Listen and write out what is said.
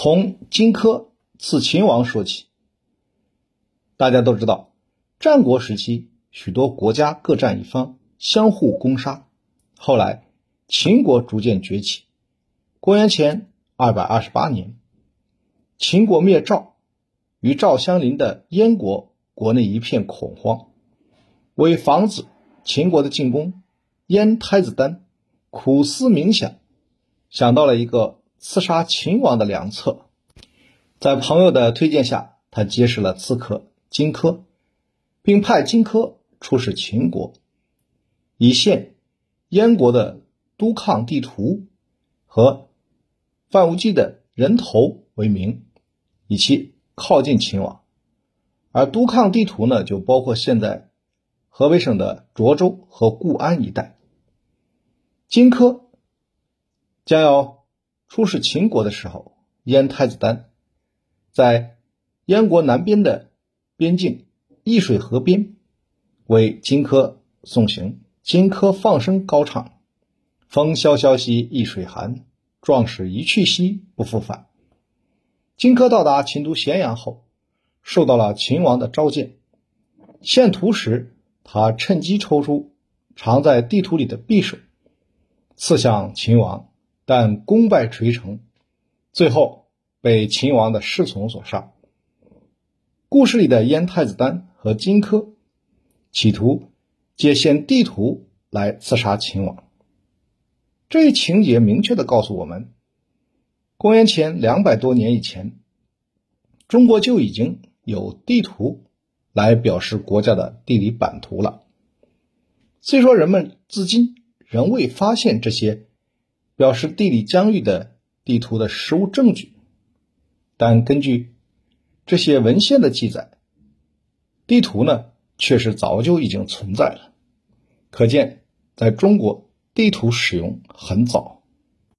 从荆轲刺秦王说起。大家都知道，战国时期许多国家各占一方，相互攻杀。后来秦国逐渐崛起。公元前二百二十八年，秦国灭赵，与赵相邻的燕国国内一片恐慌。为防止秦国的进攻，燕太子丹苦思冥想，想到了一个刺杀秦王的良策。在朋友的推荐下，他结识了刺客。荆轲，并派荆轲出使秦国，以献燕国的都抗地图和范无忌的人头为名，以期靠近秦王。而都抗地图呢，就包括现在河北省的涿州和固安一带。荆轲将要出使秦国的时候，燕太子丹在燕国南边的。边境易水河边，为荆轲送行。荆轲放声高唱：“风萧萧兮易水寒，壮士一去兮不复返。”荆轲到达秦都咸阳后，受到了秦王的召见。献图时，他趁机抽出藏在地图里的匕首，刺向秦王，但功败垂成，最后被秦王的侍从所杀。故事里的燕太子丹和荆轲，企图借献地图来刺杀秦王。这一情节明确的告诉我们，公元前两百多年以前，中国就已经有地图来表示国家的地理版图了。虽说人们至今仍未发现这些表示地理疆域的地图的实物证据，但根据。这些文献的记载，地图呢，确实早就已经存在了，可见在中国地图使用很早。